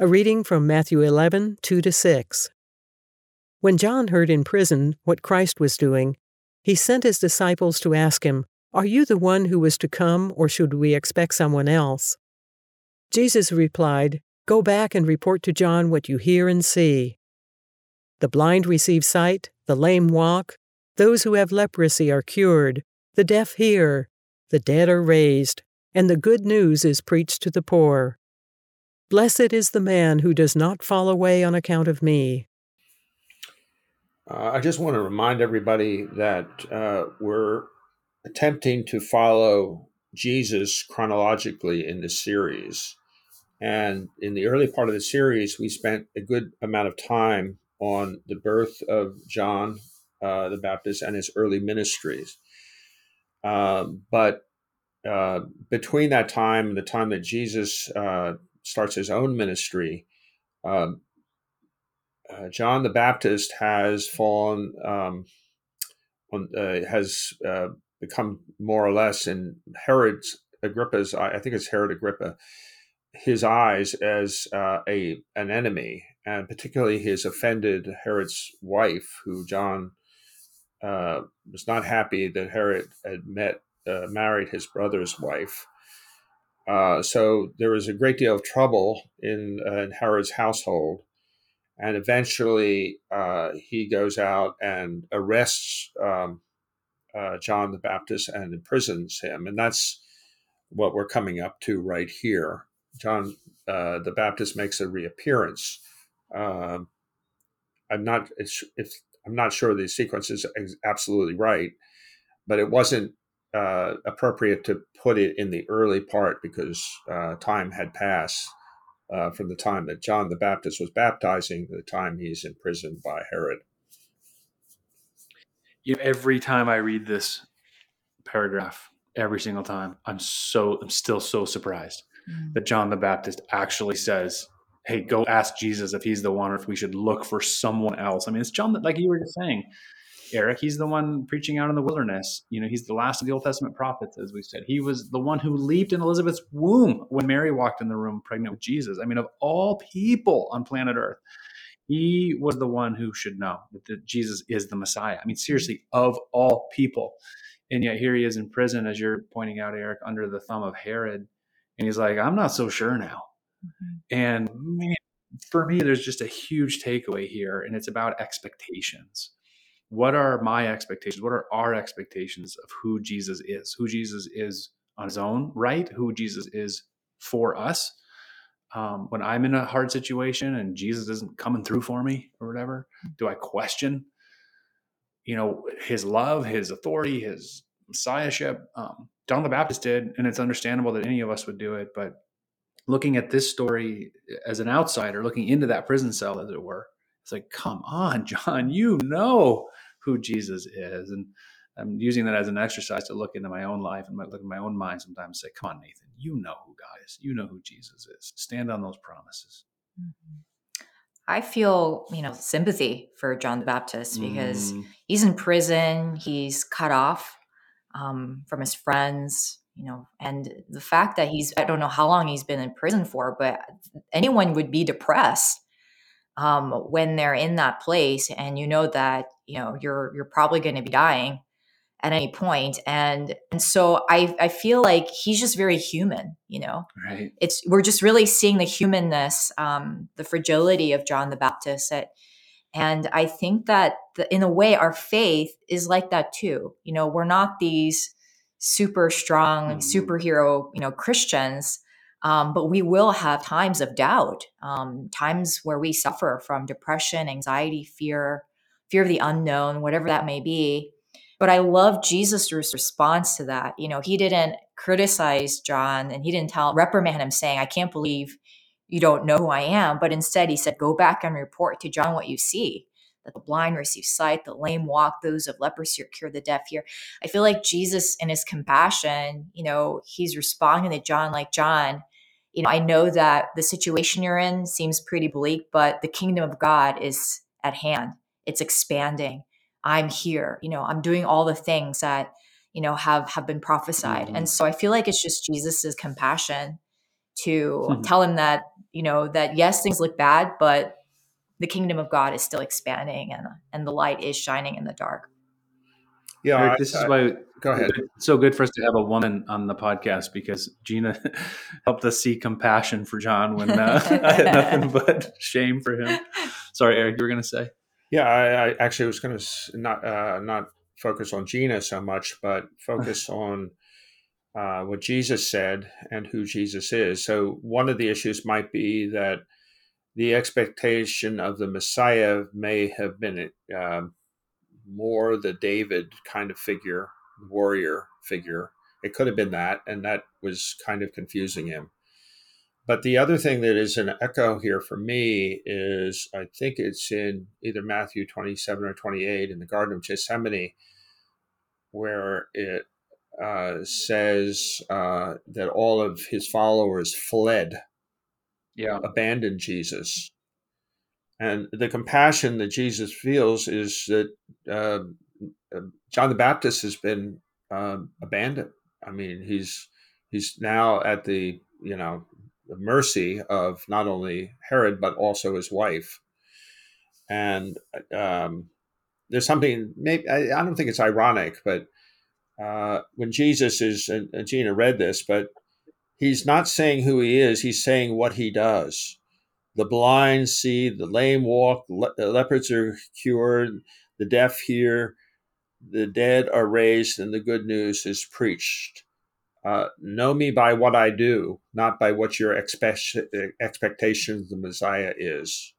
A reading from Matthew 11, 2 to 6. When John heard in prison what Christ was doing, he sent his disciples to ask him, Are you the one who was to come, or should we expect someone else? Jesus replied, Go back and report to John what you hear and see. The blind receive sight, the lame walk, those who have leprosy are cured, the deaf hear, the dead are raised, and the good news is preached to the poor. Blessed is the man who does not fall away on account of me. Uh, I just want to remind everybody that uh, we're attempting to follow Jesus chronologically in this series. And in the early part of the series, we spent a good amount of time on the birth of John uh, the Baptist and his early ministries. Um, but uh, between that time and the time that Jesus uh, starts his own ministry, um, uh, John the Baptist has fallen, um, on, uh, has uh, become more or less in Herod's Agrippa's, I think it's Herod Agrippa, his eyes as uh, a an enemy, and particularly his offended Herod's wife, who John uh, was not happy that Herod had met married his brother's wife. Uh, so there was a great deal of trouble in, uh, in Herod's household. And eventually uh, he goes out and arrests um, uh, John the Baptist and imprisons him. And that's what we're coming up to right here. John uh, the Baptist makes a reappearance. Um, I'm not I'm not sure the sequence is absolutely right, but it wasn't uh, appropriate to put it in the early part because uh, time had passed uh, from the time that John the Baptist was baptizing to the time he's imprisoned by Herod. You know, every time I read this paragraph, every single time, I'm so I'm still so surprised mm. that John the Baptist actually says, "Hey, go ask Jesus if he's the one, or if we should look for someone else." I mean, it's John that, like you were just saying Eric. He's the one preaching out in the wilderness. You know, he's the last of the Old Testament prophets, as we said. He was the one who leaped in Elizabeth's womb when Mary walked in the room pregnant with Jesus. I mean, of all people on planet Earth, he was the one who should know that Jesus is the Messiah. I mean, seriously, of all people. And yet here he is in prison, as you're pointing out, Eric, under the thumb of Herod. And he's like, I'm not so sure now. Mm-hmm. And man, for me, there's just a huge takeaway here, and it's about expectations what are my expectations? What are our expectations of who Jesus is? Who Jesus is on his own right? Who Jesus is for us? Um, when I'm in a hard situation and Jesus isn't coming through for me or whatever, do I question, you know, his love, his authority, his messiahship? Um, John the Baptist did, and it's understandable that any of us would do it. But looking at this story as an outsider, looking into that prison cell, as it were, it's like, come on, John, you know who Jesus is. And I'm using that as an exercise to look into my own life and look in my own mind sometimes and say, come on, Nathan, you know who God is. You know who Jesus is. Stand on those promises. Mm-hmm. I feel, you know, sympathy for John the Baptist because mm. he's in prison, he's cut off um, from his friends, you know, and the fact that he's, I don't know how long he's been in prison for, but anyone would be depressed um, when they're in that place and you know that you know you're you're probably going to be dying at any point and and so i i feel like he's just very human you know? Right. It's we're just really seeing the humanness um the fragility of john the baptist and i think that the, in a way our faith is like that too you know? We're not these super strong mm-hmm. superhero you know christians um, but we will have times of doubt, um, times where we suffer from depression, anxiety, fear, fear of the unknown, whatever that may be. But I love Jesus' response to that. You know, he didn't criticize John and he didn't tell, reprimand him saying, I can't believe you don't know who I am. But instead, he said, Go back and report to John what you see that the blind receive sight, the lame walk, those of leprosy are cured, the deaf hear. I feel like Jesus, in his compassion, you know, he's responding to John like, John, you know, I know that the situation you're in seems pretty bleak, but the kingdom of God is at hand. It's expanding. I'm here. You know, I'm doing all the things that, you know, have have been prophesied. Mm-hmm. And so I feel like it's just Jesus's compassion to mm-hmm. tell him that you know, that yes, things look bad, but the kingdom of God is still expanding and and the light is shining in the dark. Yeah, Eric, this I, is why. Go ahead. It's so good for us to have a woman on the podcast because Gina helped us see compassion for John when uh, I had nothing but shame for him. Sorry, Eric, you were going to say. Yeah, I, I, actually was going to not uh, not focus on Gina so much, but focus on uh, what Jesus said and who Jesus is. So one of the issues might be that the expectation of the Messiah may have been uh, more the David kind of figure, warrior figure. It could have been that, and that was kind of confusing him. But the other thing that is an echo here for me is I think it's in either Matthew 27 or 28 in the Garden of Gethsemane, where it uh, says uh, that all of his followers fled, yeah, abandoned Jesus. And the compassion that Jesus feels is that uh, John the Baptist has been um, abandoned. I mean, he's he's now at the you know the mercy of not only Herod but also his wife. And um, there's something maybe I, I, don't think it's ironic, but uh, when Jesus is and, and Gina read this, but he's not saying who he is; he's saying what he does. The blind see, the lame walk, le- leopards are cured, the deaf hear, the dead are raised, and the good news is preached. Uh, know me by what I do, not by what your expect- expectation of the Messiah is.